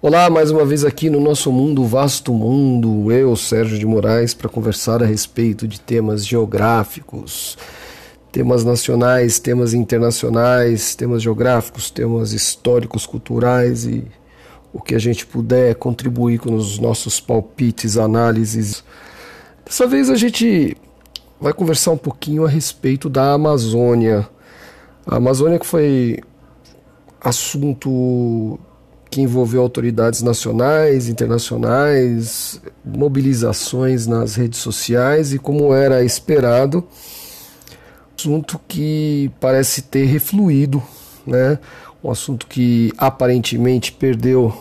Olá, mais uma vez aqui no nosso mundo, vasto mundo, eu, Sérgio de Moraes, para conversar a respeito de temas geográficos, temas nacionais, temas internacionais, temas geográficos, temas históricos, culturais e o que a gente puder contribuir com os nossos palpites, análises. Dessa vez a gente vai conversar um pouquinho a respeito da Amazônia. A Amazônia que foi assunto que envolveu autoridades nacionais, internacionais, mobilizações nas redes sociais e, como era esperado, assunto que parece ter refluído, né? um assunto que aparentemente perdeu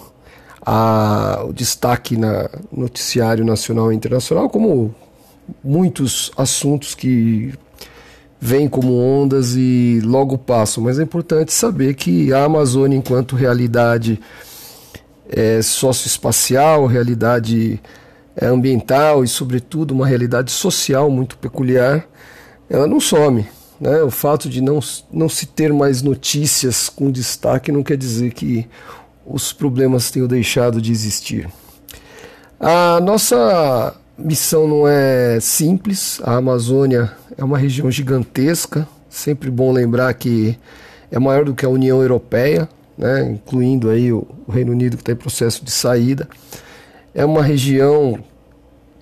a, o destaque na noticiário nacional e internacional, como muitos assuntos que vêm como ondas e logo passam, mas é importante saber que a Amazônia, enquanto realidade é, socioespacial, realidade é, ambiental e, sobretudo, uma realidade social muito peculiar, ela não some. Né? O fato de não, não se ter mais notícias com destaque não quer dizer que os problemas tenham deixado de existir. A nossa missão não é simples. A Amazônia é uma região gigantesca. Sempre bom lembrar que é maior do que a União Europeia, né, incluindo aí o, Reino Unido que está em processo de saída. É uma região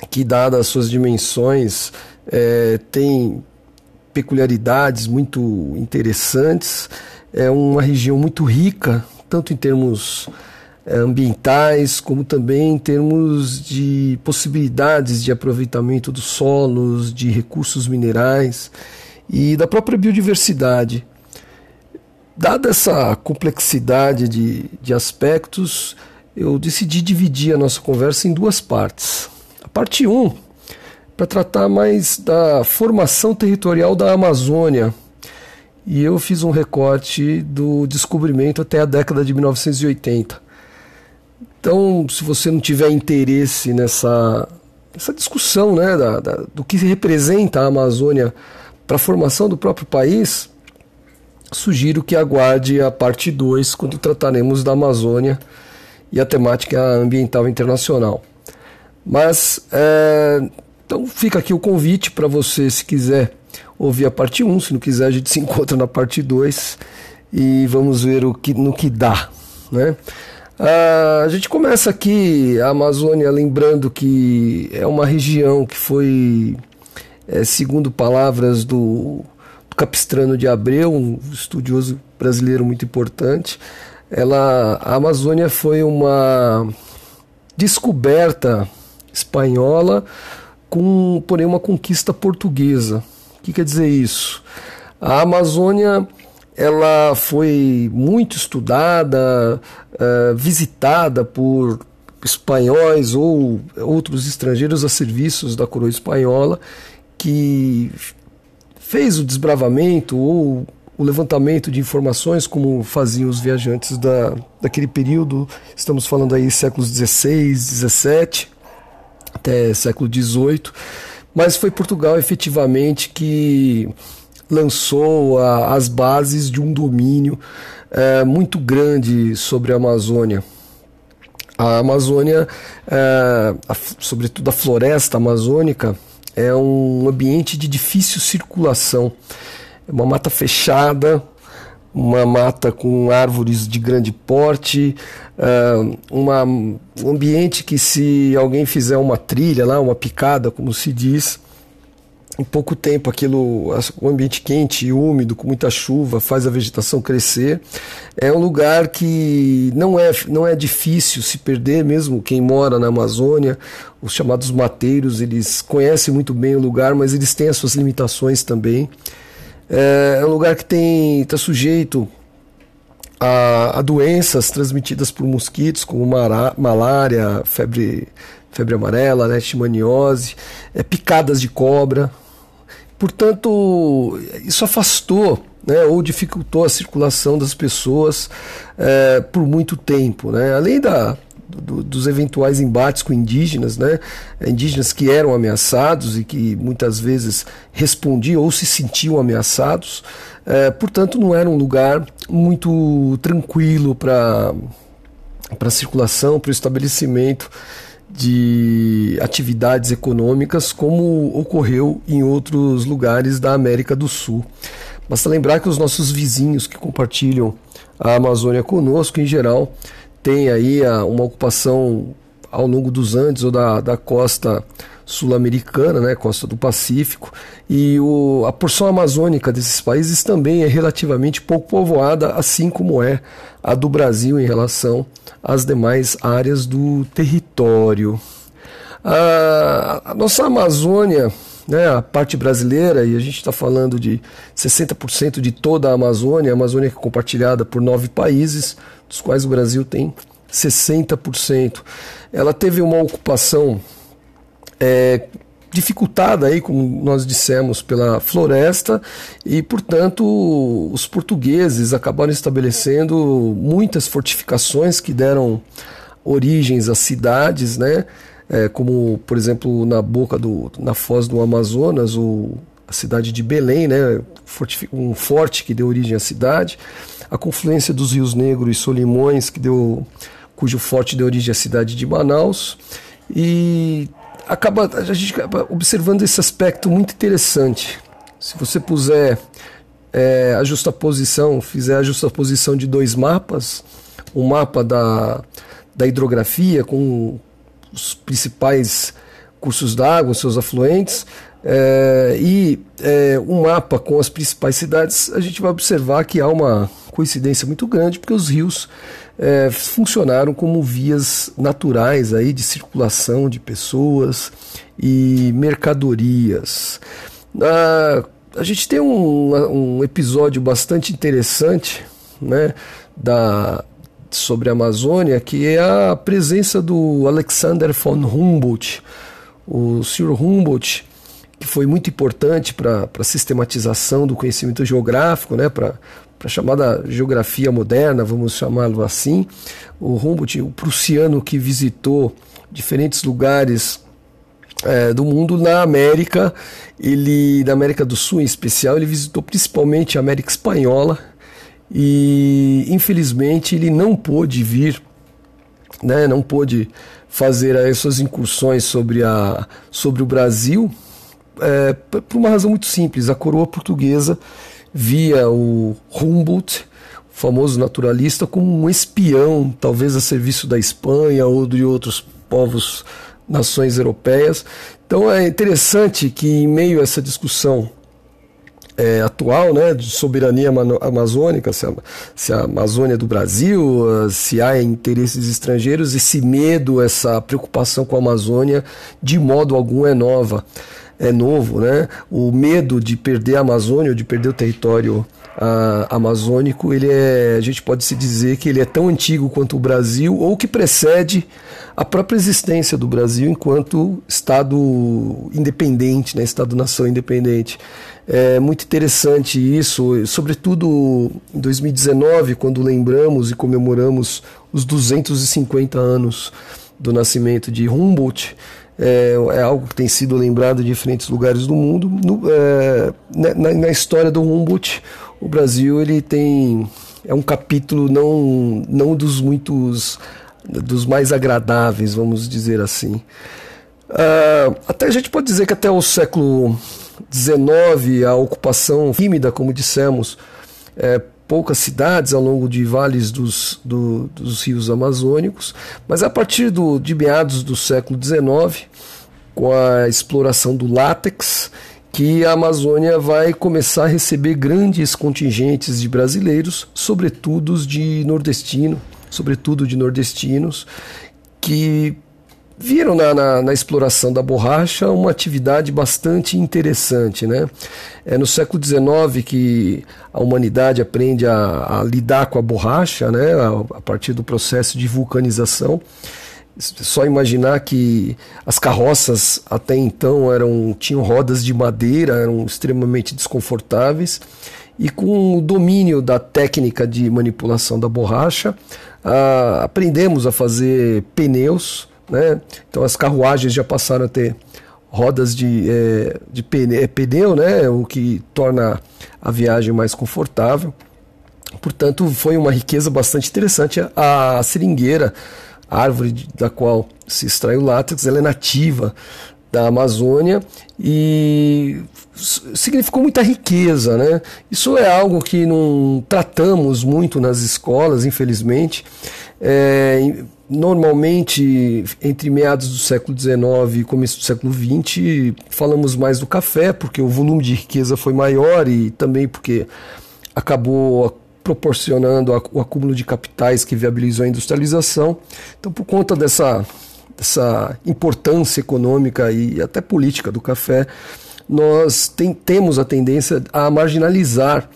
que, dadas as suas dimensões, é, tem peculiaridades muito interessantes. É uma região muito rica, tanto em termos ambientais, como também em termos de possibilidades de aproveitamento dos solos, de recursos minerais e da própria biodiversidade. Dada essa complexidade de, de aspectos, eu decidi dividir a nossa conversa em duas partes. A parte 1, um, para tratar mais da formação territorial da Amazônia, e eu fiz um recorte do descobrimento até a década de 1980. Então, se você não tiver interesse nessa, nessa discussão né, da, da, do que representa a Amazônia para a formação do próprio país, sugiro que aguarde a parte 2, quando trataremos da Amazônia e a temática ambiental internacional. Mas, é, então fica aqui o convite para você, se quiser ouvir a parte 1, um, se não quiser, a gente se encontra na parte 2 e vamos ver o que, no que dá. Né? Ah, a gente começa aqui a Amazônia lembrando que é uma região que foi, é, segundo palavras do, do, Capistrano de Abreu, um estudioso brasileiro muito importante, ela, a Amazônia foi uma descoberta espanhola com, porém, uma conquista portuguesa. O que quer dizer isso? A Amazônia ela foi muito estudada, uh, visitada por espanhóis ou outros estrangeiros a serviços da coroa espanhola, que fez o desbravamento ou o levantamento de informações como faziam os viajantes da, daquele período, estamos falando aí séculos XVI, XVII até século XVIII, mas foi Portugal efetivamente que lançou a, as bases de um domínio é, muito grande sobre a Amazônia. A Amazônia, é, a, sobretudo a floresta amazônica, é um ambiente de difícil circulação. É uma mata fechada, uma mata com árvores de grande porte, uh, uma, um ambiente que se alguém fizer uma trilha lá, uma picada, como se diz, em pouco tempo aquilo, o ambiente quente e úmido, com muita chuva, faz a vegetação crescer. É um lugar que não é, não é difícil se perder, mesmo quem mora na Amazônia, os chamados mateiros, eles conhecem muito bem o lugar, mas eles têm as suas limitações também. É, é um lugar que tem está sujeito a, a, doenças transmitidas por mosquitos, como malária, febre, febre amarela, leishmaniose, é, picadas de cobra, Portanto, isso afastou né, ou dificultou a circulação das pessoas é, por muito tempo. Né? Além da, do, dos eventuais embates com indígenas, né, indígenas que eram ameaçados e que muitas vezes respondiam ou se sentiam ameaçados, é, portanto, não era um lugar muito tranquilo para para a circulação, para o estabelecimento de atividades econômicas, como ocorreu em outros lugares da América do Sul. Basta lembrar que os nossos vizinhos que compartilham a Amazônia conosco, em geral, têm aí uma ocupação ao longo dos Andes ou da, da costa sul-americana, né, costa do Pacífico, e o, a porção amazônica desses países também é relativamente pouco povoada, assim como é a do Brasil em relação às demais áreas do território. A, a nossa Amazônia, né, a parte brasileira, e a gente está falando de 60% de toda a Amazônia, a Amazônia é compartilhada por nove países, dos quais o Brasil tem 60%. Ela teve uma ocupação é, dificultada aí, como nós dissemos, pela floresta e, portanto, os portugueses acabaram estabelecendo muitas fortificações que deram origens às cidades, né? É, como, por exemplo, na boca do, na foz do Amazonas, o, a cidade de Belém, né? um forte que deu origem à cidade, a confluência dos rios Negro e Solimões, que deu, cujo forte deu origem à cidade de Manaus, e acaba a gente acaba observando esse aspecto muito interessante. Se você puser é, a justaposição, fizer a justaposição de dois mapas, um mapa da, da hidrografia com os principais cursos d'água, seus afluentes, é, e é, um mapa com as principais cidades, a gente vai observar que há uma coincidência muito grande, porque os rios é, funcionaram como vias naturais aí de circulação de pessoas e mercadorias. Ah, a gente tem um, um episódio bastante interessante né, da, sobre a Amazônia, que é a presença do Alexander von Humboldt. O Sr. Humboldt, que foi muito importante para a sistematização do conhecimento geográfico, né, para para a chamada geografia moderna, vamos chamá-lo assim. O Humboldt, o prussiano que visitou diferentes lugares é, do mundo na América, ele na América do Sul em especial, ele visitou principalmente a América Espanhola e infelizmente ele não pôde vir, né, não pôde fazer as suas incursões sobre, a, sobre o Brasil é, por uma razão muito simples, a coroa portuguesa via o Humboldt, famoso naturalista, como um espião, talvez a serviço da Espanha ou de outros povos, nações europeias. Então é interessante que, em meio a essa discussão é, atual, né, de soberania amazônica, se a, se a Amazônia é do Brasil, se há interesses estrangeiros, esse medo, essa preocupação com a Amazônia, de modo algum é nova é novo, né? O medo de perder a Amazônia, ou de perder o território a, amazônico, ele é, a gente pode se dizer que ele é tão antigo quanto o Brasil, ou que precede a própria existência do Brasil enquanto Estado independente, né? Estado-nação independente. É muito interessante isso, sobretudo em 2019, quando lembramos e comemoramos os 250 anos do nascimento de Humboldt é, é, algo que tem sido lembrado em diferentes lugares do mundo. No, é, na, na, história do Humboldt, o Brasil ele tem é um capítulo não não dos muitos dos mais agradáveis, vamos dizer assim. Uh, até a gente pode dizer que até o século XIX a ocupação tímida, como dissemos, é, poucas cidades ao longo de vales dos, do, dos rios amazônicos, mas a partir do, de meados do século XIX, com a exploração do látex, que a Amazônia vai começar a receber grandes contingentes de brasileiros, sobretudo de nordestino, sobretudo de nordestinos, que viram na, na, na, exploração da borracha uma atividade bastante interessante. Né? É no século XIX que a humanidade aprende a, a lidar com a borracha, né? a, a, partir do processo de vulcanização. Só imaginar que as carroças até então eram tinham rodas de madeira, eram extremamente desconfortáveis. E com o domínio da técnica de manipulação da borracha, aprendemos a fazer pneus, né? Então as carruagens já passaram a ter rodas de, é, de é, pneu, né? o que torna a viagem mais confortável. Portanto, foi uma riqueza bastante interessante. A seringueira, a árvore da qual se extrai o látex, ela é nativa da Amazônia e significou muita riqueza, né? Isso é algo que não tratamos muito nas escolas, infelizmente. É, normalmente, entre meados do século XIX e começo do século XX, falamos mais do café, porque o volume de riqueza foi maior e também porque acabou proporcionando o acúmulo de capitais que viabilizou a industrialização. Então, por conta dessa, dessa importância econômica e até política do café, nós tem, temos a tendência a marginalizar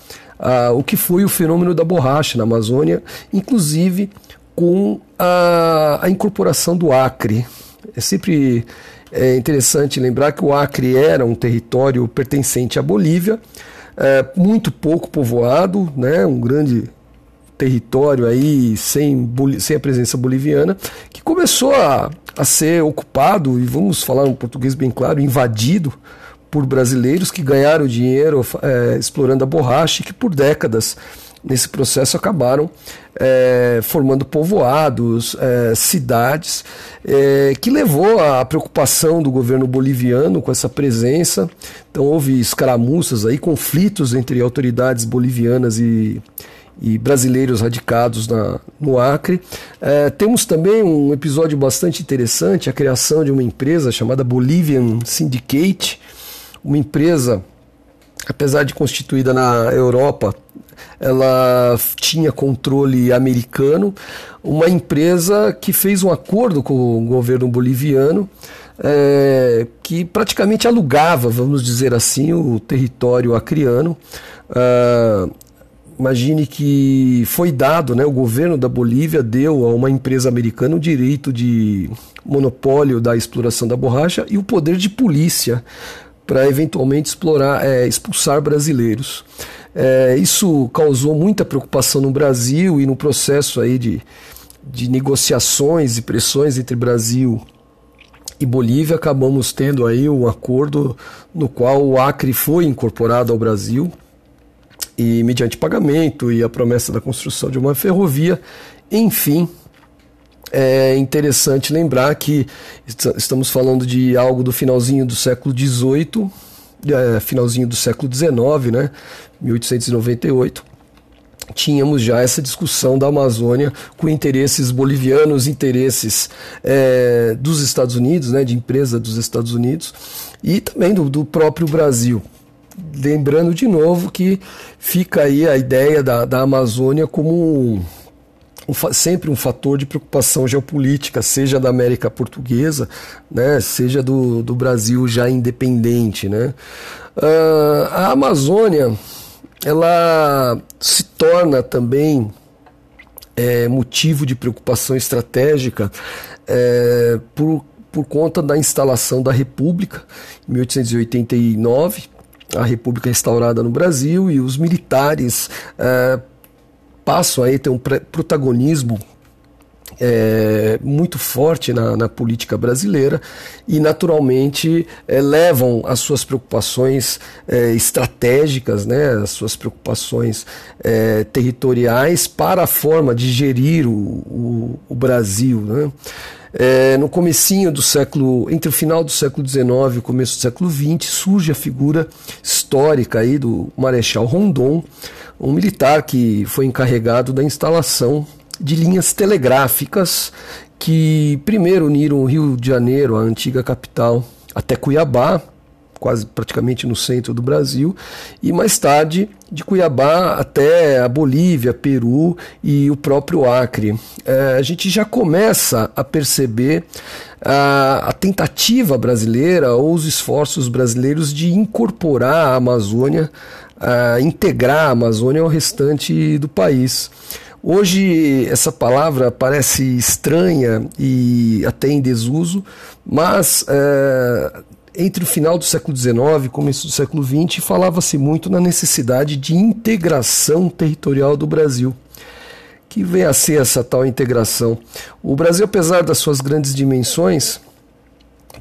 o que foi o fenômeno da borracha na Amazônia, inclusive com a, a incorporação do Acre. É sempre é interessante lembrar que o Acre era um território pertencente à Bolívia, é, muito pouco povoado, né, um grande território aí sem, sem a presença boliviana, que começou a, a ser ocupado, e vamos falar um português bem claro, invadido por brasileiros que ganharam dinheiro é, explorando a borracha e que por décadas nesse processo acabaram é, formando povoados, é, cidades, é, que levou à preocupação do governo boliviano com essa presença. Então houve escaramuças aí, conflitos entre autoridades bolivianas e, e brasileiros radicados na, no Acre. É, temos também um episódio bastante interessante, a criação de uma empresa chamada Bolivian Syndicate, uma empresa, apesar de constituída na Europa, ela tinha controle americano, uma empresa que fez um acordo com o governo boliviano é, que praticamente alugava, vamos dizer assim, o território acriano. Uh, imagine que foi dado, né, o governo da Bolívia deu a uma empresa americana o direito de monopólio da exploração da borracha e o poder de polícia para eventualmente explorar, é, expulsar brasileiros. É, isso causou muita preocupação no Brasil e no processo aí de, de negociações e pressões entre Brasil e Bolívia acabamos tendo aí um acordo no qual o Acre foi incorporado ao Brasil e mediante pagamento e a promessa da construção de uma ferrovia, enfim, é interessante lembrar que estamos falando de algo do finalzinho do século XVIII, é, finalzinho do século XIX, né, 1898 tínhamos já essa discussão da Amazônia com interesses bolivianos, interesses é, dos Estados Unidos, né, de empresa dos Estados Unidos e também do, do próprio Brasil. Lembrando de novo que fica aí a ideia da, da Amazônia como um, sempre um fator de preocupação geopolítica, seja da América Portuguesa, né, seja do, do Brasil já independente. Né. Uh, a Amazônia ela se torna também é, motivo de preocupação estratégica é, por, por conta da instalação da República em 1889 a República instaurada no Brasil e os militares é, passam a ter um protagonismo é, muito forte na, na, política brasileira e, naturalmente, é, levam as suas preocupações é, estratégicas, né, as suas preocupações territoriais para a forma de gerir o, o, o Brasil. Né. É, no comecinho do século, entre o final do século XIX e o começo do século XX, surge a figura histórica aí do Marechal Rondon, um militar que foi encarregado da instalação de linhas telegráficas que primeiro uniram o Rio de Janeiro, a antiga capital, até Cuiabá, quase praticamente no centro do Brasil, e mais tarde de Cuiabá até a Bolívia, Peru e o próprio Acre. É, a gente já começa a perceber a, a, tentativa brasileira ou os esforços brasileiros de incorporar a Amazônia, a integrar a Amazônia ao restante do país. Hoje essa palavra parece estranha e até em desuso, mas é, entre o final do século XIX e começo do século XX falava-se muito na necessidade de integração territorial do Brasil. Que vem a ser essa tal integração? O Brasil, apesar das suas grandes dimensões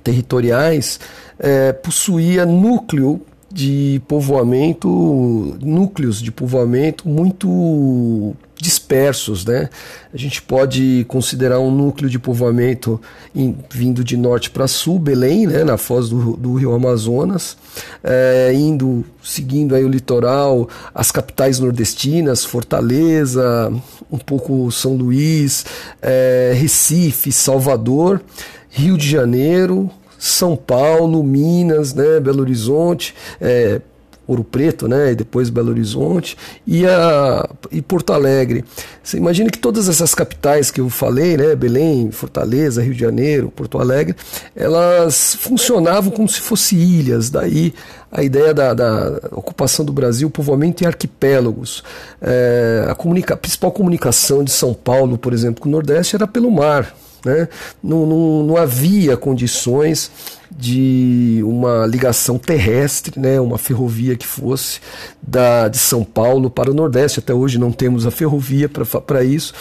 territoriais, é, possuía núcleo de povoamento, núcleos de povoamento muito dispersos, né? A gente pode considerar um núcleo de povoamento em, vindo de norte para sul, Belém, né, na foz do, do rio Amazonas, é, indo, seguindo aí o litoral, as capitais nordestinas, Fortaleza, um pouco São Luís, é, Recife, Salvador, Rio de Janeiro, são Paulo, Minas, né, Belo Horizonte, é, Ouro Preto, né, e depois Belo Horizonte, e, a, e Porto Alegre. Você imagina que todas essas capitais que eu falei, né, Belém, Fortaleza, Rio de Janeiro, Porto Alegre, elas funcionavam como se fossem ilhas, daí a ideia da, da ocupação do Brasil, povoamento em arquipélagos. É, a, comunica, a principal comunicação de São Paulo, por exemplo, com o Nordeste era pelo mar, né? Não, não, não havia condições de uma ligação terrestre, né, uma ferrovia que fosse da, de São Paulo para o Nordeste. Até hoje não temos a ferrovia para isso,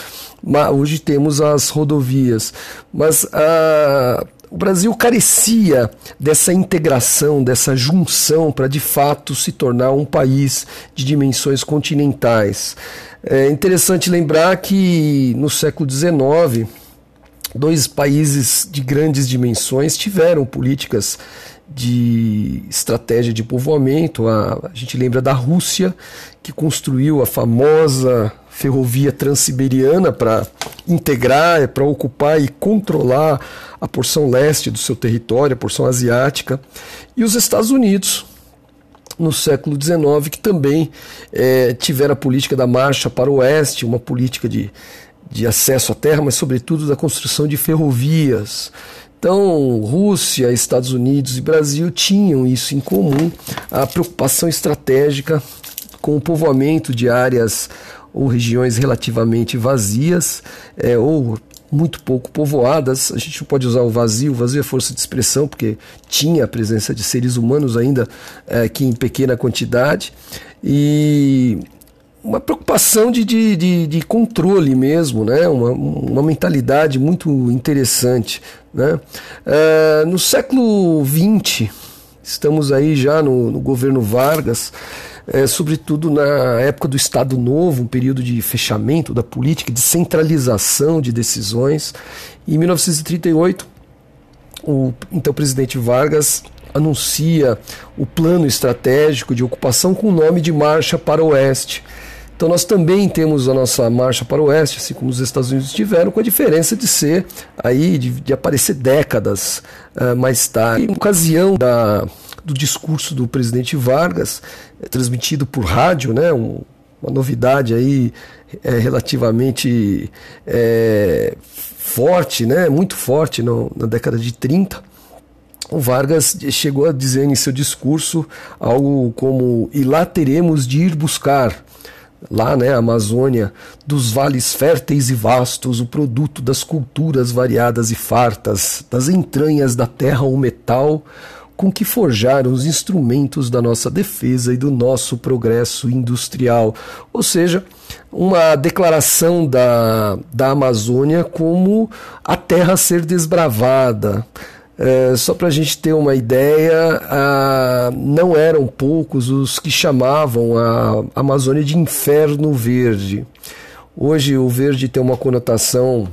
mas hoje temos as rodovias. Mas a, o Brasil carecia dessa integração, dessa junção para de fato se tornar um país de dimensões continentais. É interessante lembrar que no século XIX dois países de grandes dimensões tiveram políticas de estratégia de povoamento. A, a, gente lembra da Rússia, que construiu a famosa ferrovia transiberiana para integrar, para ocupar e controlar a porção leste do seu território, a porção asiática. E os Estados Unidos, no século XIX, que também é, tiveram a política da marcha para o oeste, uma política de de acesso à terra, mas sobretudo da construção de ferrovias. Então, Rússia, Estados Unidos e Brasil tinham isso em comum, a preocupação estratégica com o povoamento de áreas ou regiões relativamente vazias é, ou muito pouco povoadas. A gente não pode usar o vazio, vazio é força de expressão, porque tinha a presença de seres humanos ainda é, que em pequena quantidade. E uma preocupação de, de, de, de, controle mesmo, né? uma, uma mentalidade muito interessante. Né? É, no século XX, estamos aí já no, no governo Vargas, é, sobretudo na época do Estado Novo, um período de fechamento da política, de centralização de decisões. Em 1938, o então presidente Vargas anuncia o plano estratégico de ocupação com o nome de Marcha para o Oeste. Então nós também temos a nossa marcha para o oeste, assim como os Estados Unidos tiveram, com a diferença de ser aí, de, de aparecer décadas uh, mais tarde. Em ocasião da, do discurso do presidente Vargas, é, transmitido por rádio, né, um, uma novidade aí é, relativamente é, forte, né, muito forte no, na década de 30, o Vargas chegou a dizer em seu discurso algo como: e lá teremos de ir buscar lá, né, Amazônia, dos vales férteis e vastos, o produto das culturas variadas e fartas, das entranhas da terra o metal, com que forjaram os instrumentos da nossa defesa e do nosso progresso industrial. Ou seja, uma declaração da, da Amazônia como a terra a ser desbravada é, só para a gente ter uma ideia, não eram poucos os que chamavam a Amazônia de inferno verde. Hoje o verde tem uma conotação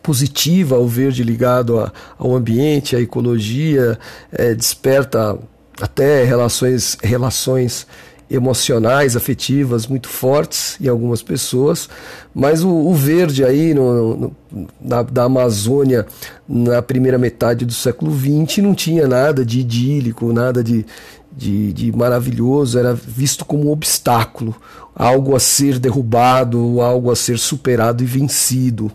positiva, o verde ligado a, ao ambiente, à ecologia, é, desperta até relações, relações emocionais, afetivas muito fortes em algumas pessoas, mas o, o verde aí no, no, na, da Amazônia na primeira metade do século XX não tinha nada de idílico, nada de, de, de maravilhoso, era visto como um obstáculo, algo a ser derrubado, algo a ser superado e vencido.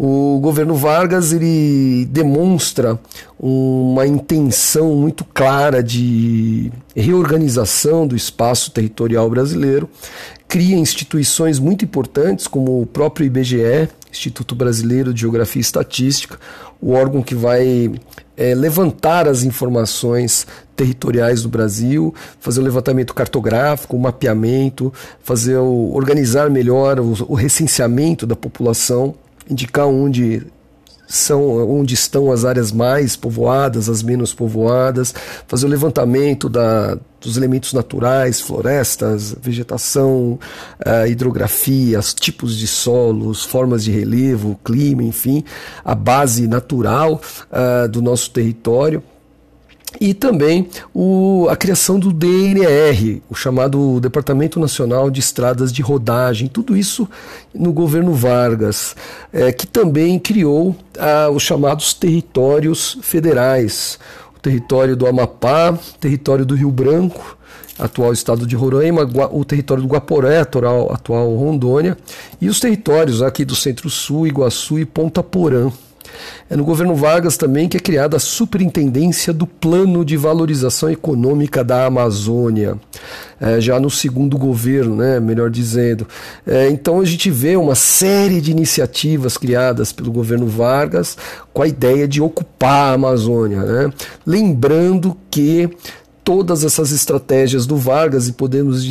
O governo Vargas ele demonstra uma intenção muito clara de reorganização do espaço territorial brasileiro, cria instituições muito importantes como o próprio IBGE, Instituto Brasileiro de Geografia e Estatística, o órgão que vai é, levantar as informações territoriais do Brasil, fazer o levantamento cartográfico, o mapeamento, fazer o, organizar melhor o, o recenseamento da população indicar onde são onde estão as áreas mais povoadas, as menos povoadas, fazer o levantamento da, dos elementos naturais, florestas, vegetação, uh, hidrografia, tipos de solos, formas de relevo, clima, enfim, a base natural uh, do nosso território e também o, a criação do DNR, o chamado Departamento Nacional de Estradas de Rodagem, tudo isso no governo Vargas, é, que também criou ah, os chamados territórios federais, o território do Amapá, território do Rio Branco, atual estado de Roraima, o território do Guaporé, atual Rondônia, e os territórios aqui do Centro-Sul, Iguaçu e Ponta Porã. É no governo Vargas também que é criada a Superintendência do Plano de Valorização Econômica da Amazônia, é, já no segundo governo, né, melhor dizendo. É, então a gente vê uma série de iniciativas criadas pelo governo Vargas com a ideia de ocupar a Amazônia. Né? Lembrando que todas essas estratégias do Vargas, e podemos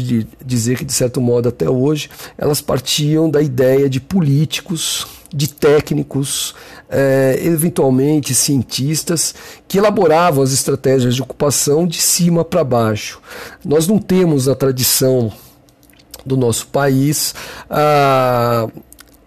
dizer que, de certo modo, até hoje, elas partiam da ideia de políticos, de técnicos, é, eventualmente cientistas, que elaboravam as estratégias de ocupação de cima para baixo. Nós não temos a tradição do nosso país. Ah,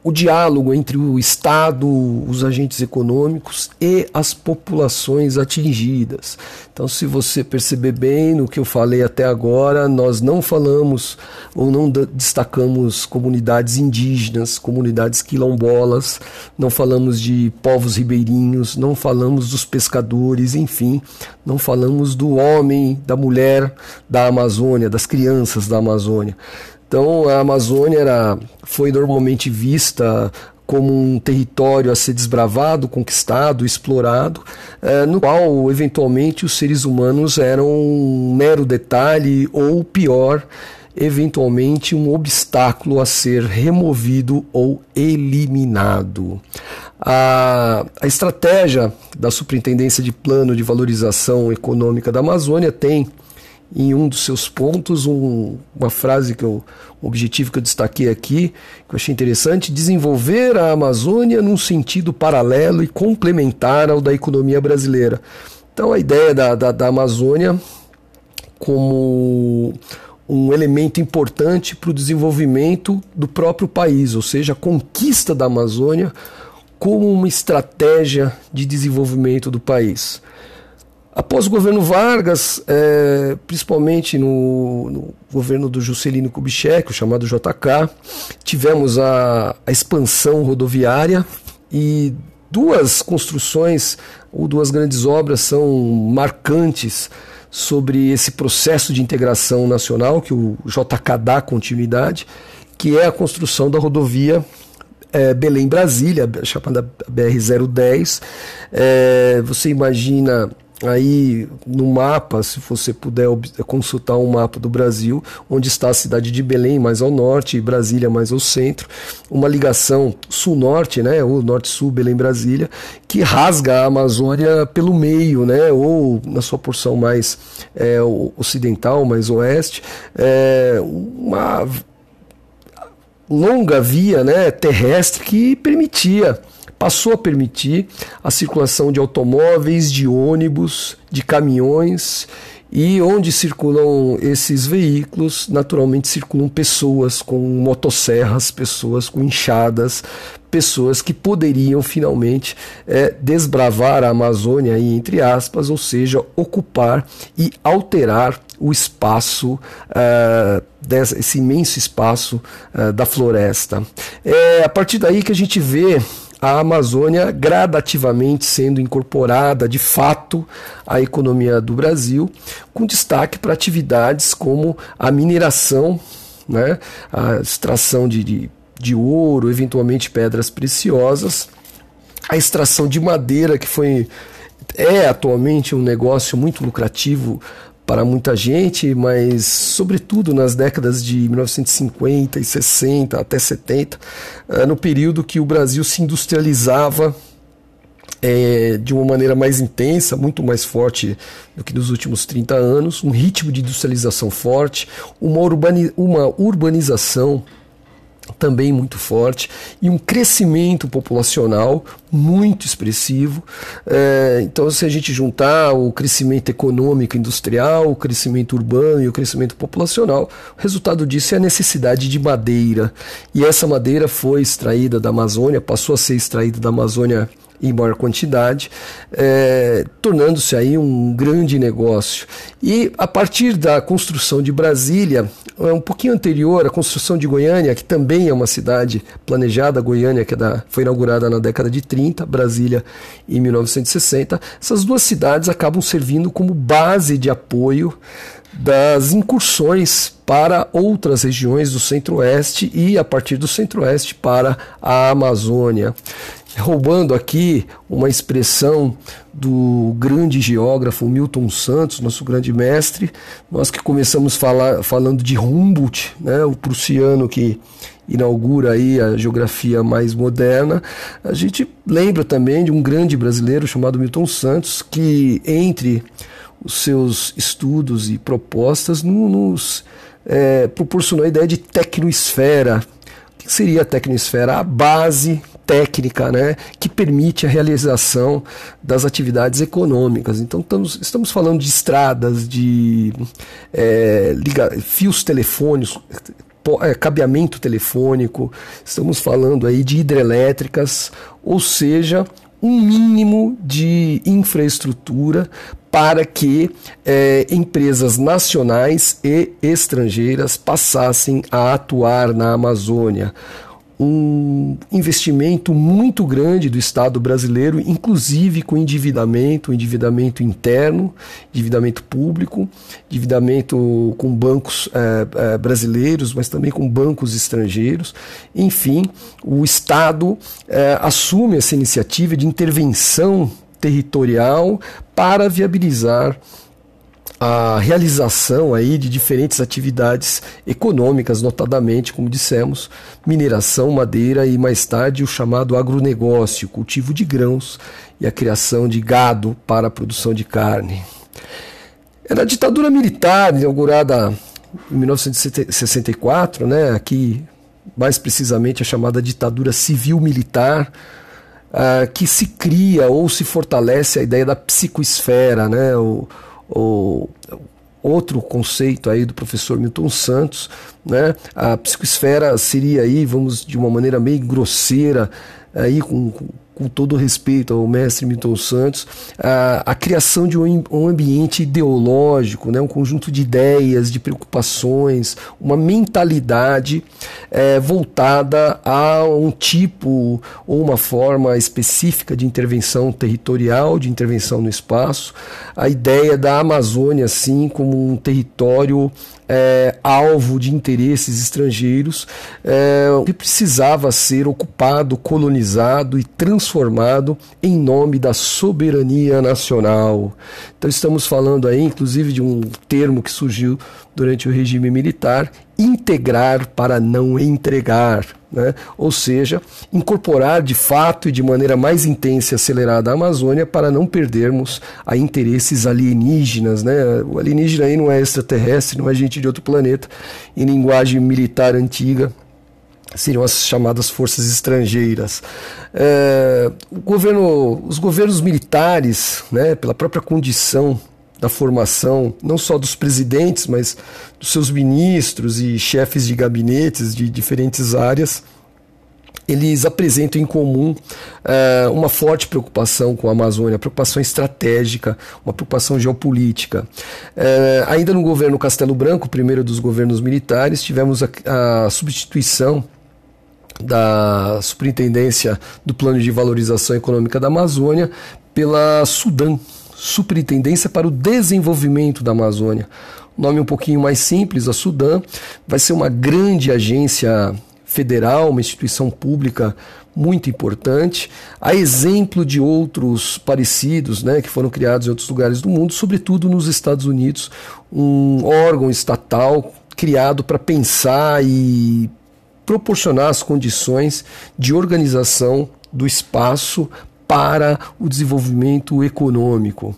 o diálogo entre o Estado, os agentes econômicos e as populações atingidas. Então, se você perceber bem no que eu falei até agora, nós não falamos ou não destacamos comunidades indígenas, comunidades quilombolas, não falamos de povos ribeirinhos, não falamos dos pescadores, enfim, não falamos do homem, da mulher da Amazônia, das crianças da Amazônia. Então a Amazônia era, foi normalmente vista como um território a ser desbravado, conquistado, explorado, eh, no qual eventualmente os seres humanos eram um mero detalhe ou pior, eventualmente um obstáculo a ser removido ou eliminado. A, a estratégia da Superintendência de Plano de Valorização Econômica da Amazônia tem em um dos seus pontos um, uma frase que eu, um objetivo que eu destaquei aqui, que eu achei interessante, desenvolver a Amazônia num sentido paralelo e complementar ao da economia brasileira. Então a ideia da, da, da Amazônia como um elemento importante para o desenvolvimento do próprio país, ou seja, a conquista da Amazônia como uma estratégia de desenvolvimento do país. Após o governo Vargas, é, principalmente no, no, governo do Juscelino Kubitschek, o chamado JK, tivemos a, a expansão rodoviária e duas construções ou duas grandes obras são marcantes sobre esse processo de integração nacional que o JK dá continuidade, que é a construção da rodovia é, Belém-Brasília, chamada BR-010. É, você imagina aí no mapa, se você puder consultar um mapa do Brasil, onde está a cidade de Belém mais ao norte e Brasília mais ao centro, uma ligação sul-norte, né, ou norte-sul, Belém-Brasília, que rasga a Amazônia pelo meio, né, ou na sua porção mais é, ocidental, mais oeste, é, uma longa via né, terrestre que permitia passou a permitir a circulação de automóveis, de ônibus, de caminhões e onde circulam esses veículos, naturalmente circulam pessoas com motosserras, pessoas com enxadas, pessoas que poderiam finalmente é, desbravar a Amazônia, aí, entre aspas, ou seja, ocupar e alterar o espaço, uh, dessa, esse imenso espaço uh, da floresta. É a partir daí que a gente vê a Amazônia gradativamente sendo incorporada de fato à economia do Brasil, com destaque para atividades como a mineração, né, a extração de, de, de ouro, eventualmente pedras preciosas, a extração de madeira, que foi é atualmente um negócio muito lucrativo para muita gente, mas sobretudo nas décadas de 1950 e 60 até 70, eh, no período que o Brasil se industrializava é, de uma maneira mais intensa, muito mais forte do que nos últimos 30 anos, um ritmo de industrialização forte, uma, urbani uma urbanização também muito forte e um crescimento populacional muito expressivo. É, então, se a gente juntar o crescimento econômico industrial, o crescimento urbano e o crescimento populacional, o resultado disso é a necessidade de madeira. E essa madeira foi extraída da Amazônia, passou a ser extraída da Amazônia em maior quantidade, é, tornando-se aí um grande negócio. E a partir da construção de Brasília, um pouquinho anterior à construção de Goiânia, que também é uma cidade planejada, Goiânia, que é da, foi inaugurada na década de 30, Brasília em 1960, essas duas cidades acabam servindo como base de apoio das incursões para outras regiões do Centro-Oeste e, a partir do Centro-Oeste, para a Amazônia. Roubando aqui uma expressão do grande geógrafo Milton Santos, nosso grande mestre, nós que começamos falar, falando de Humboldt, né, o prussiano que inaugura aí a geografia mais moderna, a gente lembra também de um grande brasileiro chamado Milton Santos, que entre os seus estudos e propostas nos é, proporcionou a ideia de tecnosfera. O que seria a tecnosfera? A base técnica né, que permite a realização das atividades econômicas. Então, estamos, estamos falando de estradas, de é, liga, fios telefônicos, é, cabeamento telefônico, estamos falando aí de hidrelétricas, ou seja, um mínimo de infraestrutura para que é, empresas nacionais e estrangeiras passassem a atuar na Amazônia um investimento muito grande do Estado brasileiro, inclusive com endividamento, endividamento interno, endividamento público, endividamento com bancos é, é, brasileiros, mas também com bancos estrangeiros. Enfim, o Estado é, assume essa iniciativa de intervenção territorial para viabilizar a realização aí de diferentes atividades econômicas, notadamente, como dissemos, mineração, madeira e mais tarde o chamado agronegócio, cultivo de grãos e a criação de gado para a produção de carne. Era a ditadura militar inaugurada em 1964, né, aqui mais precisamente a chamada ditadura civil-militar, uh, que se cria ou se fortalece a ideia da psicoesfera, né, o, o, outro conceito aí do professor Milton Santos, né? A psicoesfera seria aí, vamos de uma maneira meio grosseira, aí com, com todo respeito ao mestre Milton Santos, a, a criação de um, um, ambiente ideológico, né, um conjunto de ideias, de preocupações, uma mentalidade é, voltada a um tipo ou uma forma específica de intervenção territorial, de intervenção no espaço, a ideia da Amazônia, assim, como um território é, alvo de interesses estrangeiros, é, que precisava ser ocupado, colonizado e transformado em nome da soberania nacional. Então estamos falando aí, inclusive, de um termo que surgiu durante o regime militar, integrar para não entregar. Né? Ou seja, incorporar de fato e de maneira mais intensa e acelerada a Amazônia para não perdermos a interesses alienígenas. Né? O alienígena aí não é extraterrestre, não é gente de outro planeta. Em linguagem militar antiga, seriam as chamadas forças estrangeiras. É, governo, os governos militares, né, pela própria condição da formação, não só dos presidentes, mas dos seus ministros e chefes de gabinetes de diferentes áreas, eles apresentam em comum uh, uma forte preocupação com a Amazônia, preocupação estratégica, uma preocupação geopolítica. Uh, ainda no governo Castelo Branco, primeiro dos governos militares, tivemos a, a substituição da Superintendência do Plano de Valorização Econômica da Amazônia pela Sudam, Superintendência para o Desenvolvimento da Amazônia. Nome um pouquinho mais simples, a Sudam vai ser uma grande agência federal, uma instituição pública muito importante, a exemplo de outros parecidos, né, que foram criados em outros lugares do mundo, sobretudo nos Estados Unidos, um órgão estatal criado para pensar e proporcionar as condições de organização do espaço para o desenvolvimento econômico.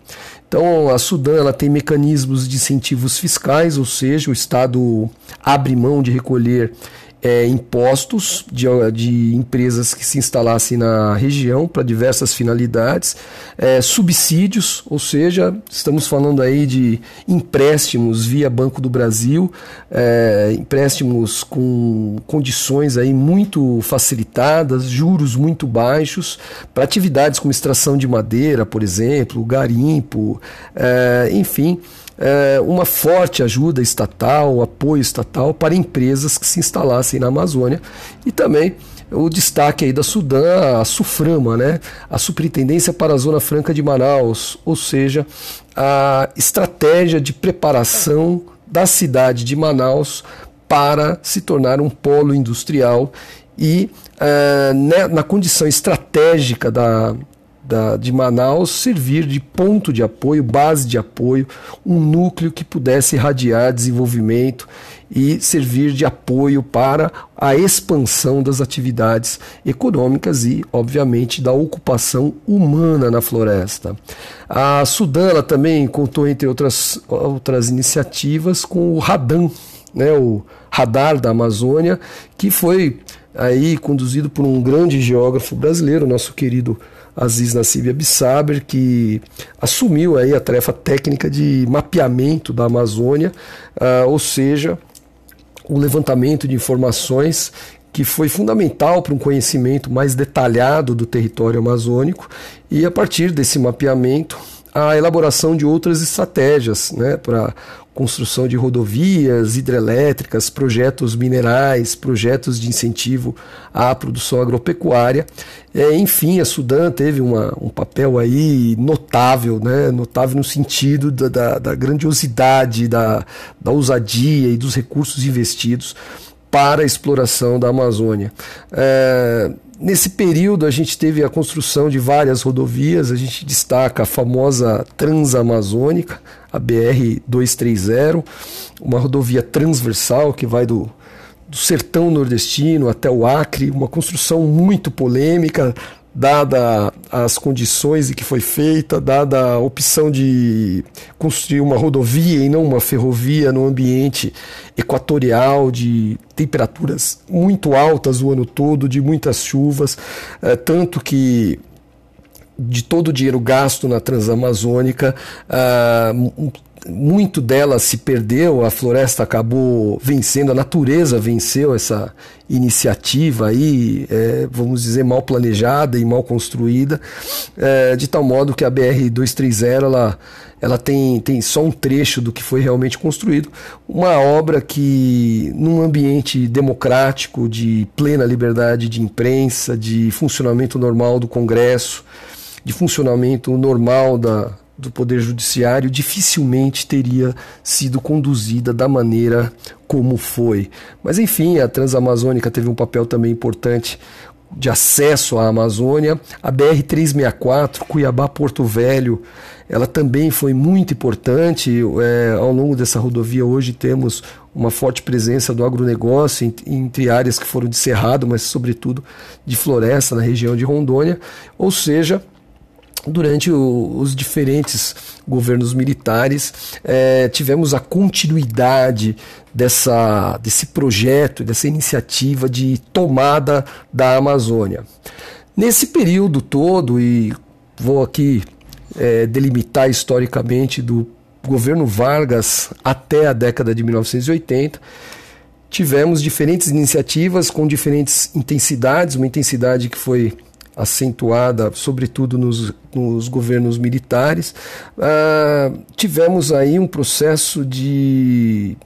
Então, a Sudã ela tem mecanismos de incentivos fiscais, ou seja, o Estado abre mão de recolher é, impostos de, de, empresas que se instalassem na região para diversas finalidades, é, subsídios, ou seja, estamos falando aí de empréstimos via Banco do Brasil, é, empréstimos com condições aí muito facilitadas, juros muito baixos, para atividades como extração de madeira, por exemplo, garimpo, é, enfim é, uma forte ajuda estatal, apoio estatal para empresas que se instalassem na Amazônia e também o destaque aí da Sudã, a SUFRAMA, né? a Superintendência para a Zona Franca de Manaus, ou seja, a estratégia de preparação da cidade de Manaus para se tornar um polo industrial e é, né, na condição estratégica da, da, de Manaus servir de ponto de apoio, base de apoio, um núcleo que pudesse irradiar desenvolvimento e servir de apoio para a expansão das atividades econômicas e, obviamente, da ocupação humana na floresta. A Sudana também contou, entre outras, outras iniciativas, com o Radan, né, o radar da Amazônia, que foi aí conduzido por um grande geógrafo brasileiro, nosso querido Aziz Nassib Abissaber, que assumiu aí a tarefa técnica de mapeamento da Amazônia, uh, ou seja, o levantamento de informações que foi fundamental para um conhecimento mais detalhado do território amazônico e a partir desse mapeamento a elaboração de outras estratégias né, para construção de rodovias hidrelétricas, projetos minerais, projetos de incentivo à produção agropecuária. É, enfim, a Sudã teve uma, um papel aí notável, né, notável no sentido da, da, da grandiosidade, da, da ousadia e dos recursos investidos para a exploração da Amazônia. É, Nesse período, a gente teve a construção de várias rodovias, a gente destaca a famosa Transamazônica, a BR-230, uma rodovia transversal que vai do, do sertão nordestino até o Acre, uma construção muito polêmica, dada as condições em que foi feita, dada a opção de construir uma rodovia e não uma ferrovia no ambiente equatorial, de temperaturas muito altas o ano todo, de muitas chuvas, é, tanto que de todo o dinheiro gasto na Transamazônica, uh, muito dela se perdeu, a floresta acabou vencendo, a natureza venceu essa iniciativa aí, é, vamos dizer, mal planejada e mal construída, é, de tal modo que a BR-230 ela, ela tem, tem só um trecho do que foi realmente construído, uma obra que, num ambiente democrático, de plena liberdade de imprensa, de funcionamento normal do Congresso, de funcionamento normal da, do Poder Judiciário dificilmente teria sido conduzida da maneira como foi. Mas enfim, a Transamazônica teve um papel também importante de acesso à Amazônia. A BR-364, Cuiabá-Porto Velho, ela também foi muito importante. É, ao longo dessa rodovia, hoje temos uma forte presença do agronegócio entre áreas que foram de cerrado, mas sobretudo de floresta na região de Rondônia. Ou seja, durante o, os diferentes governos militares, é, tivemos a continuidade dessa, desse projeto, dessa iniciativa de tomada da Amazônia. Nesse período todo, e vou aqui é, delimitar historicamente do governo Vargas até a década de 1980, tivemos diferentes iniciativas com diferentes intensidades, uma intensidade que foi acentuada, sobretudo nos, nos governos militares, uh, tivemos aí um processo de,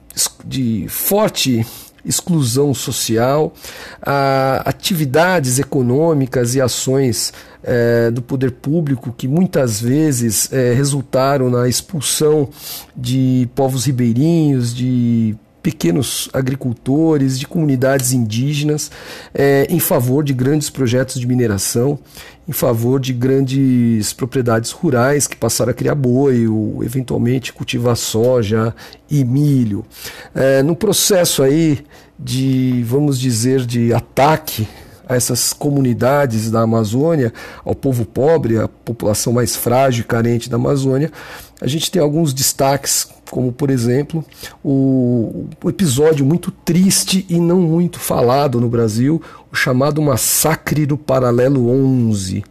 de forte exclusão social, uh, atividades econômicas e ações uh, do poder público que muitas vezes eh, resultaram na expulsão de povos ribeirinhos, de pequenos agricultores, de comunidades indígenas, é, em favor de grandes projetos de mineração, em favor de grandes propriedades rurais que passaram a criar boi, ou eventualmente cultivar soja e milho. É, no processo aí de, vamos dizer, de ataque a essas comunidades da Amazônia, ao povo pobre, à população mais frágil e carente da Amazônia, a gente tem alguns destaques, como por exemplo o, o episódio muito triste e não muito falado no Brasil, o chamado Massacre do Paralelo 11,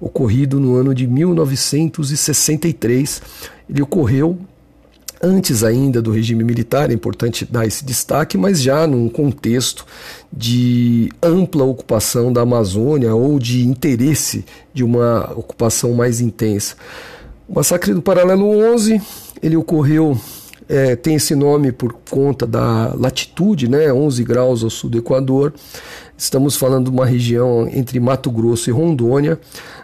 ocorrido no ano de 1963. Ele ocorreu antes ainda do regime militar, é importante dar esse destaque, mas já num contexto de ampla ocupação da Amazônia ou de interesse de uma ocupação mais intensa. O massacre do Paralelo 11, ele ocorreu, é, tem esse nome por conta da latitude, né, 11 graus ao sul do Equador. Estamos falando de uma região entre Mato Grosso e Rondônia.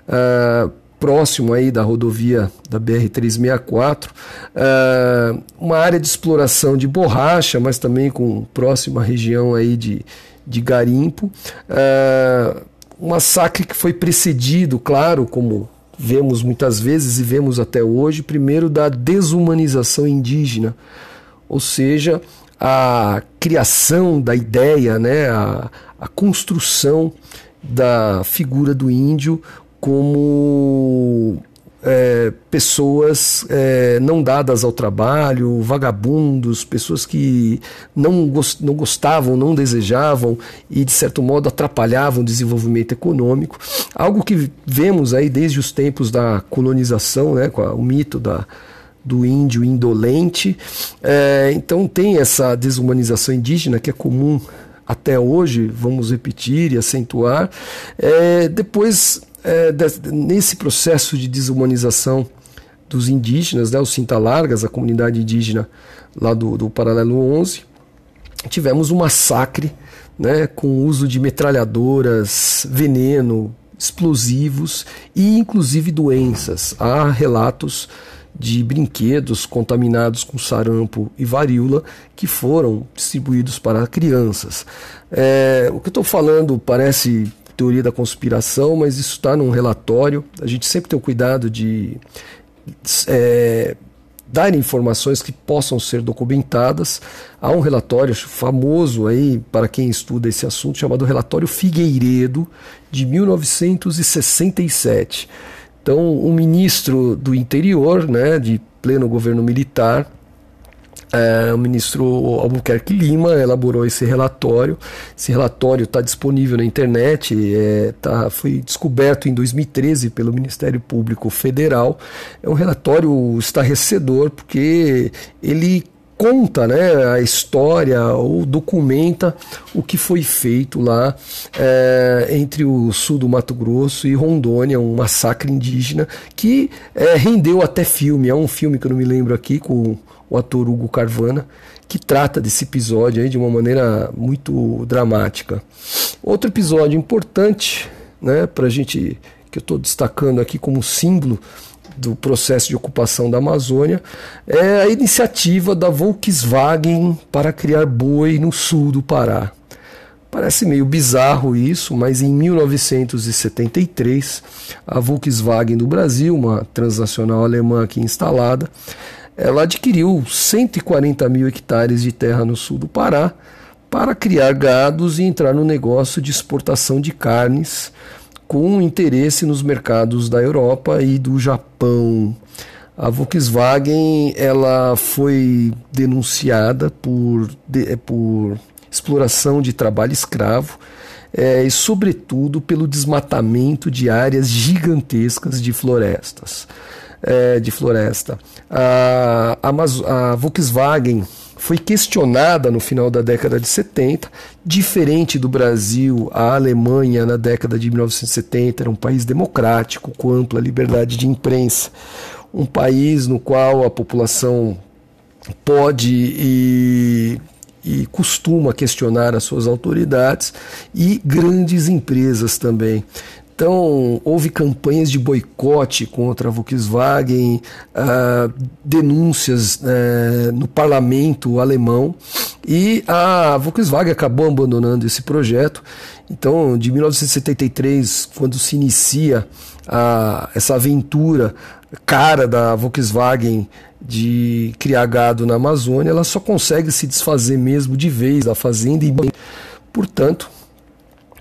Uh, próximo aí da rodovia da BR-364, uh, eh, uma área de exploração de borracha, mas também com próxima região aí de, de garimpo. Uh, um massacre que foi precedido, claro, como vemos muitas vezes e vemos até hoje, primeiro da desumanização indígena, ou seja, a criação da ideia, né, a, a construção da figura do índio como é, pessoas é, não dadas ao trabalho, vagabundos, pessoas que não, gost, não gostavam, não desejavam e, de certo modo, atrapalhavam o desenvolvimento econômico. Algo que vemos aí desde os tempos da colonização, né, com a, o mito da, do índio indolente. É, então, tem essa desumanização indígena que é comum até hoje, vamos repetir e acentuar. É, depois é, nesse processo de desumanização dos indígenas, né, os Cinta-Largas, a comunidade indígena lá do, do Paralelo 11, tivemos um massacre né, com uso de metralhadoras, veneno, explosivos e inclusive doenças. Há relatos de brinquedos contaminados com sarampo e varíola que foram distribuídos para crianças. É, o que eu estou falando parece teoria da conspiração, mas isso está num relatório. A gente sempre tem o cuidado de é, dar informações que possam ser documentadas. Há um relatório famoso aí para quem estuda esse assunto chamado Relatório Figueiredo de 1967. Então, um ministro do interior, né, de pleno governo militar, é, o ministro Albuquerque Lima elaborou esse relatório. Esse relatório está disponível na internet, é, tá, foi descoberto em 2013 pelo Ministério Público Federal. É um relatório estarrecedor porque ele conta né, a história ou documenta o que foi feito lá é, entre o sul do Mato Grosso e Rondônia, um massacre indígena que é, rendeu até filme. É um filme que eu não me lembro aqui com o ator Hugo Carvana, que trata desse episódio aí de uma maneira muito dramática. Outro episódio importante, né, para a gente que eu estou destacando aqui como símbolo do processo de ocupação da Amazônia, é a iniciativa da Volkswagen para criar boi no sul do Pará. Parece meio bizarro isso, mas em 1973, a Volkswagen do Brasil, uma transnacional alemã aqui instalada, ela adquiriu 140 mil hectares de terra no sul do Pará para criar gados e entrar no negócio de exportação de carnes com interesse nos mercados da Europa e do Japão. A Volkswagen ela foi denunciada por, de, por exploração de trabalho escravo é, e, sobretudo, pelo desmatamento de áreas gigantescas de florestas é, de floresta. A, a, a Volkswagen foi questionada no final da década de 70. Diferente do Brasil, a Alemanha, na década de 1970, era um país democrático, com ampla liberdade de imprensa. Um país no qual a população pode e, e costuma questionar as suas autoridades e grandes empresas também. Então, houve campanhas de boicote contra a Volkswagen, uh, denúncias uh, no parlamento alemão, e a Volkswagen acabou abandonando esse projeto. Então, de 1973, quando se inicia a, essa aventura cara da Volkswagen de criar gado na Amazônia, ela só consegue se desfazer mesmo de vez da fazenda e, portanto,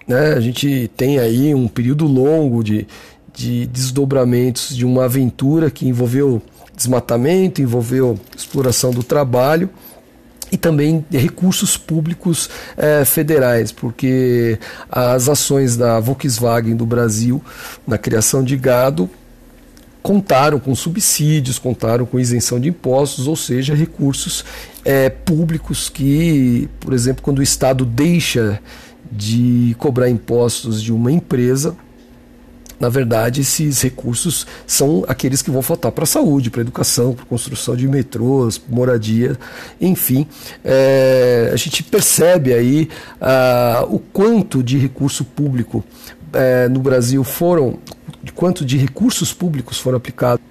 Né? A gente tem aí um período longo de, de desdobramentos de uma aventura que envolveu desmatamento, envolveu exploração do trabalho e também recursos públicos eh, federais, porque as ações da Volkswagen do Brasil na criação de gado contaram com subsídios, contaram com isenção de impostos, ou seja, recursos eh, públicos que, por exemplo, quando o Estado deixa de cobrar impostos de uma empresa, na verdade, esses recursos são aqueles que vão faltar para a saúde, para a educação, para a construção de metrôs, moradia, enfim. É, a gente percebe aí ah, o quanto de recurso público é, no Brasil foram, quanto de recursos públicos foram aplicados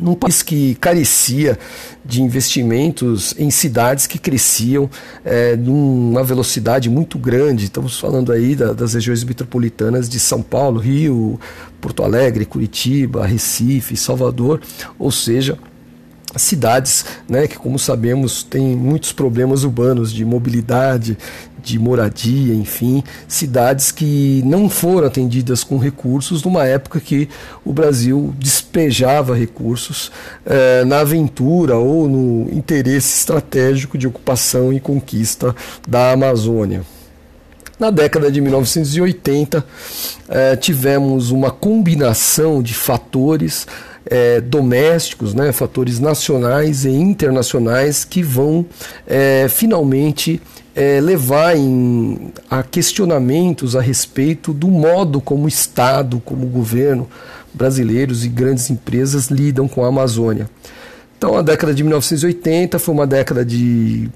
num país que carecia de investimentos em cidades que cresciam é, numa velocidade muito grande. Estamos falando aí da, das regiões metropolitanas de São Paulo, Rio, Porto Alegre, Curitiba, Recife, Salvador, ou seja, cidades né, que, como sabemos, têm muitos problemas urbanos de mobilidade, de moradia, enfim, cidades que não foram atendidas com recursos numa época que o Brasil despejava recursos eh, na aventura ou no interesse estratégico de ocupação e conquista da Amazônia. Na década de 1980, eh, tivemos uma combinação de fatores é, domésticos, né, fatores nacionais e internacionais que vão é, finalmente é, levar em, a questionamentos a respeito do modo como o Estado, como o governo brasileiros e grandes empresas lidam com a Amazônia. Então, a década de 1980 foi uma década de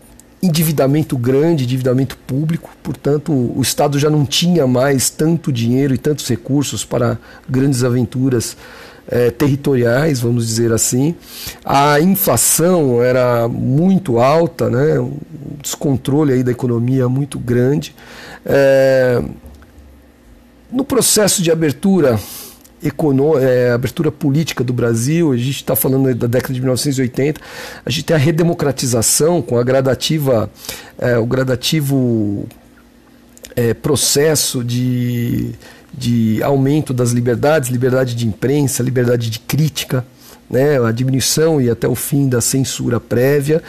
endividamento grande, endividamento público, portanto, o Estado já não tinha mais tanto dinheiro e tantos recursos para grandes aventuras é, territoriais, vamos dizer assim. A inflação era muito alta, né? um descontrole aí da economia muito grande. É, no processo de abertura é, abertura política do Brasil, a gente está falando da década de 1980, a gente tem a redemocratização com a gradativa, é, o gradativo é, processo de de aumento das liberdades, liberdade de imprensa, liberdade de crítica, né, a diminuição e até o fim da censura prévia.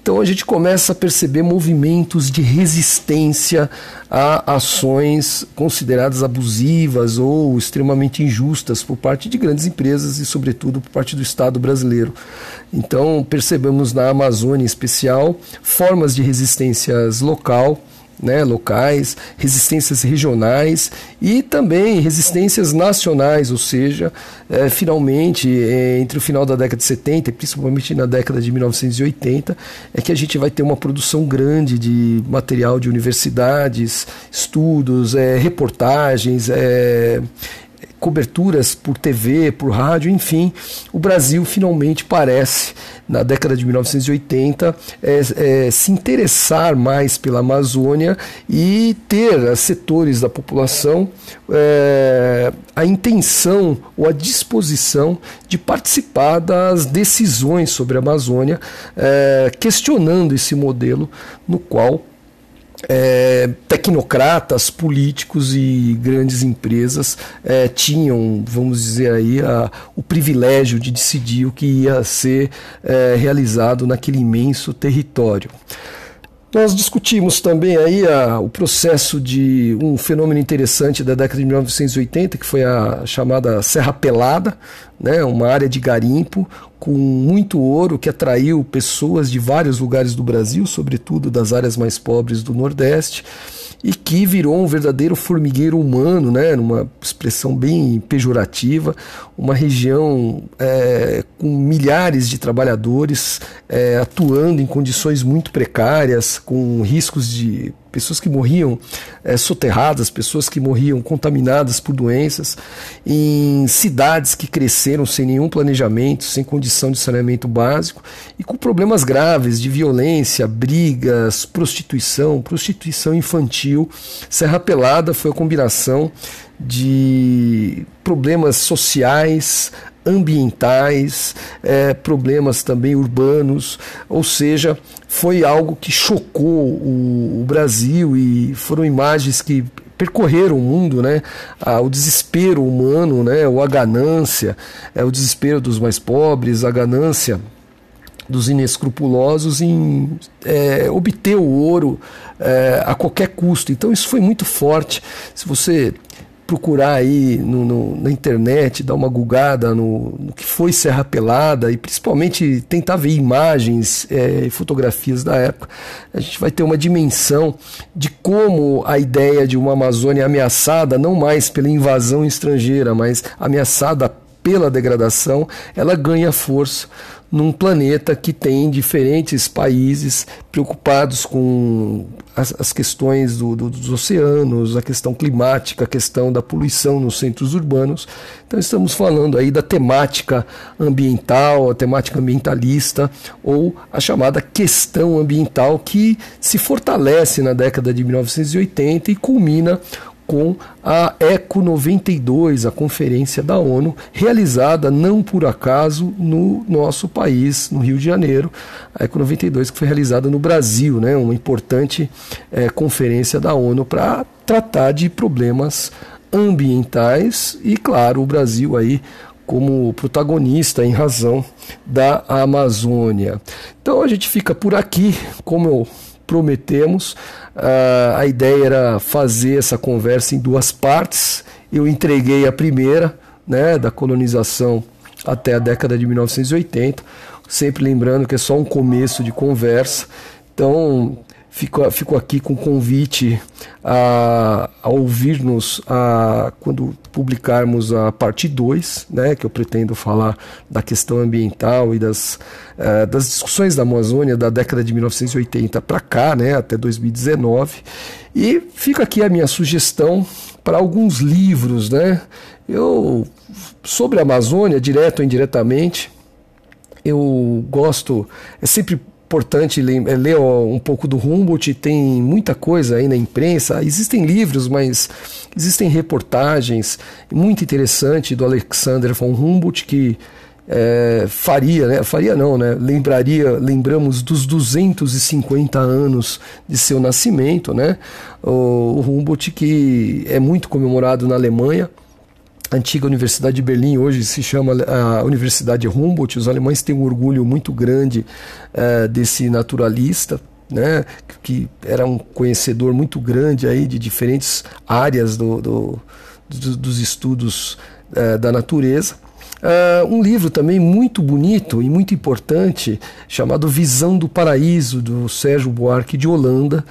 Então a gente começa a perceber movimentos de resistência a ações consideradas abusivas ou extremamente injustas por parte de grandes empresas e, sobretudo, por parte do Estado brasileiro. Então percebemos na Amazônia em especial formas de resistências local né, locais, resistências regionais e também resistências nacionais, ou seja, é, finalmente, é, entre o final da década de 70 e principalmente na década de 1980, é que a gente vai ter uma produção grande de material de universidades, estudos, é, reportagens, coberturas por TV, por rádio, enfim, o Brasil finalmente parece, na década de 1980, é, é, se interessar mais pela Amazônia e ter setores da população é, a intenção ou a disposição de participar das decisões sobre a Amazônia, é, questionando esse modelo no qual é, tecnocratas, políticos e grandes empresas é, tinham, vamos dizer aí, a, o privilégio de decidir o que ia ser é, realizado naquele imenso território. Nós discutimos também aí a, o processo de um fenômeno interessante da década de 1980, que foi a chamada Serra Pelada, né, uma área de garimpo com muito ouro que atraiu pessoas de vários lugares do Brasil, sobretudo das áreas mais pobres do Nordeste e que virou um verdadeiro formigueiro humano, né, numa expressão bem pejorativa, uma região é, com milhares de trabalhadores é, atuando em condições muito precárias, com riscos de pessoas que morriam é, soterradas, pessoas que morriam contaminadas por doenças, em cidades que cresceram sem nenhum planejamento, sem condição de saneamento básico e com problemas graves de violência, brigas, prostituição, prostituição infantil. Serra Pelada foi a combinação de problemas sociais, ambientais, é, problemas também urbanos, ou seja, foi algo que chocou o, o Brasil e foram imagens que percorreram o mundo, né? Ah, o desespero humano, né? Ou a ganância, é o desespero dos mais pobres, a ganância dos inescrupulosos em é, obter o ouro é, a qualquer custo. Então isso foi muito forte. Se você procurar aí no, no, na internet, dar uma gugada no, no, que foi Serra Pelada e principalmente tentar ver imagens é, e fotografias da época, a gente vai ter uma dimensão de como a ideia de uma Amazônia ameaçada, não mais pela invasão estrangeira, mas ameaçada pela degradação, ela ganha força num planeta que tem diferentes países preocupados com as, as questões do, do, dos oceanos, a questão climática, a questão da poluição nos centros urbanos. Então estamos falando aí da temática ambiental, a temática ambientalista ou a chamada questão ambiental que se fortalece na década de 1980 e culmina com a ECO 92, a conferência da ONU, realizada não por acaso no nosso país, no Rio de Janeiro. A ECO 92 que foi realizada no Brasil, né, uma importante é, conferência da ONU para tratar de problemas ambientais e, claro, o Brasil aí como protagonista em razão da Amazônia. Então a gente fica por aqui, como eu prometemos. Uh, a ideia era fazer essa conversa em duas partes. Eu entreguei a primeira, né, da colonização até a década de 1980, sempre lembrando que é só um começo de conversa. Então, Fico, fico aqui com o convite a, a ouvir-nos a, quando publicarmos a parte 2, né, que eu pretendo falar da questão ambiental e das, uh, das discussões da Amazônia da década de 1980 para cá, né, até 2019. E fica aqui a minha sugestão para alguns livros. Né? Eu, sobre a Amazônia, direto ou indiretamente, eu gosto, é sempre importante é, ler um pouco do Humboldt, tem muita coisa aí na imprensa, existem livros, mas existem reportagens muito interessante do Alexander von Humboldt que é, faria, né? faria não, né? lembraria, lembramos dos 250 anos de seu nascimento, né? o, o Humboldt que é muito comemorado na Alemanha, antiga Universidade de Berlim hoje se chama a Universidade Humboldt. Os alemães têm um orgulho muito grande uh, desse naturalista, né, que era um conhecedor muito grande aí de diferentes áreas do, do, do dos estudos uh, da natureza. Uh, um livro também muito bonito e muito importante chamado Visão do Paraíso, do Sérgio Buarque de Holanda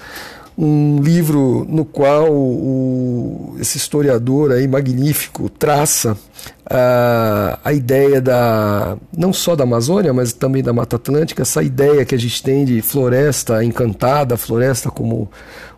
um livro no qual o, esse historiador aí magnífico traça a, a ideia da não só da Amazônia, mas também da Mata Atlântica, essa ideia que a gente tem de floresta encantada, floresta como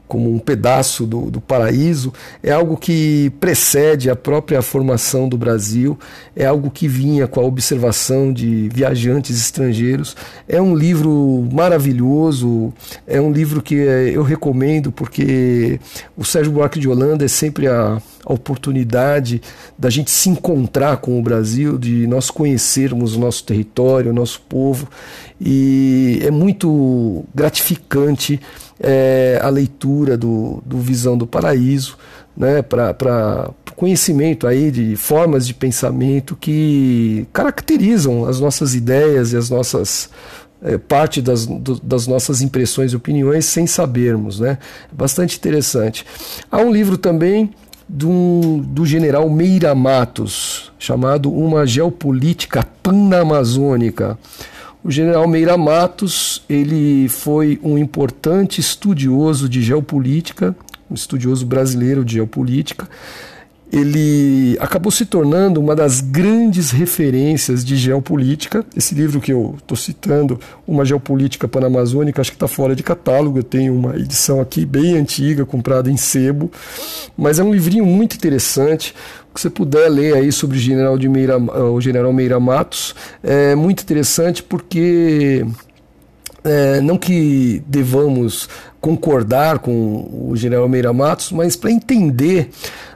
como um pedaço do, do paraíso, é algo que precede a própria formação do Brasil, é algo que vinha com a observação de viajantes estrangeiros. É um livro maravilhoso, é um livro que eh, eu recomendo porque o Sérgio Buarque de Holanda é sempre a, a oportunidade da gente se encontrar com o Brasil, de nós conhecermos o nosso território, o nosso povo, e é muito gratificante é, a leitura do, do Visão do Paraíso, né, para conhecimento aí de formas de pensamento que caracterizam as nossas ideias e as nossas é, parte das, do, das nossas impressões e opiniões sem sabermos, né? É bastante interessante. Há um livro também do, do general Meira Matos, chamado Uma Geopolítica Panamazônica. O general Meira Matos, ele foi um importante estudioso de geopolítica, um estudioso brasileiro de geopolítica. Ele acabou se tornando uma das grandes referências de geopolítica. Esse livro que eu estou citando, Uma Geopolítica Panamazônica, acho que está fora de catálogo. Eu tenho uma edição aqui bem antiga, comprada em sebo, mas é um livrinho muito interessante que você puder ler aí sobre o general, de Meira, o general Meira Matos, é muito interessante porque é, não que devamos concordar com o general Meira Matos, mas para entender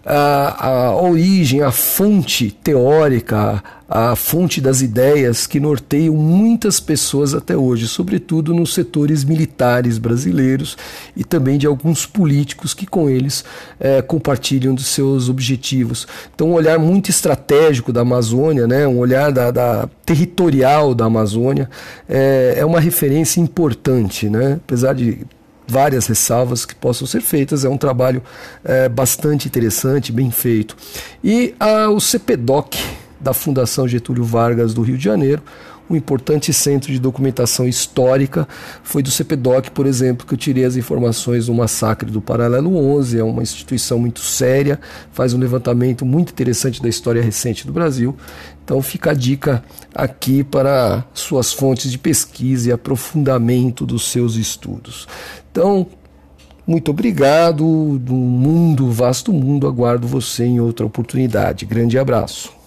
a, a origem, a fonte teórica, a fonte das ideias que norteiam muitas pessoas até hoje, sobretudo nos setores militares brasileiros e também de alguns políticos que com eles é, compartilham dos seus objetivos. Então, um olhar muito estratégico da Amazônia, né, um olhar da, da territorial da Amazônia, é, é uma referência importante, né, apesar de várias ressalvas que possam ser feitas. É um trabalho é, bastante interessante, bem feito. E a, o CPDOC, da Fundação Getúlio Vargas do Rio de Janeiro, um importante centro de documentação histórica. Foi do CPDOC, por exemplo, que eu tirei as informações do massacre do Paralelo 11. É uma instituição muito séria, faz um levantamento muito interessante da história recente do Brasil. Então fica a dica aqui para suas fontes de pesquisa e aprofundamento dos seus estudos. Então, muito obrigado. Do mundo, vasto mundo, aguardo você em outra oportunidade. Grande abraço.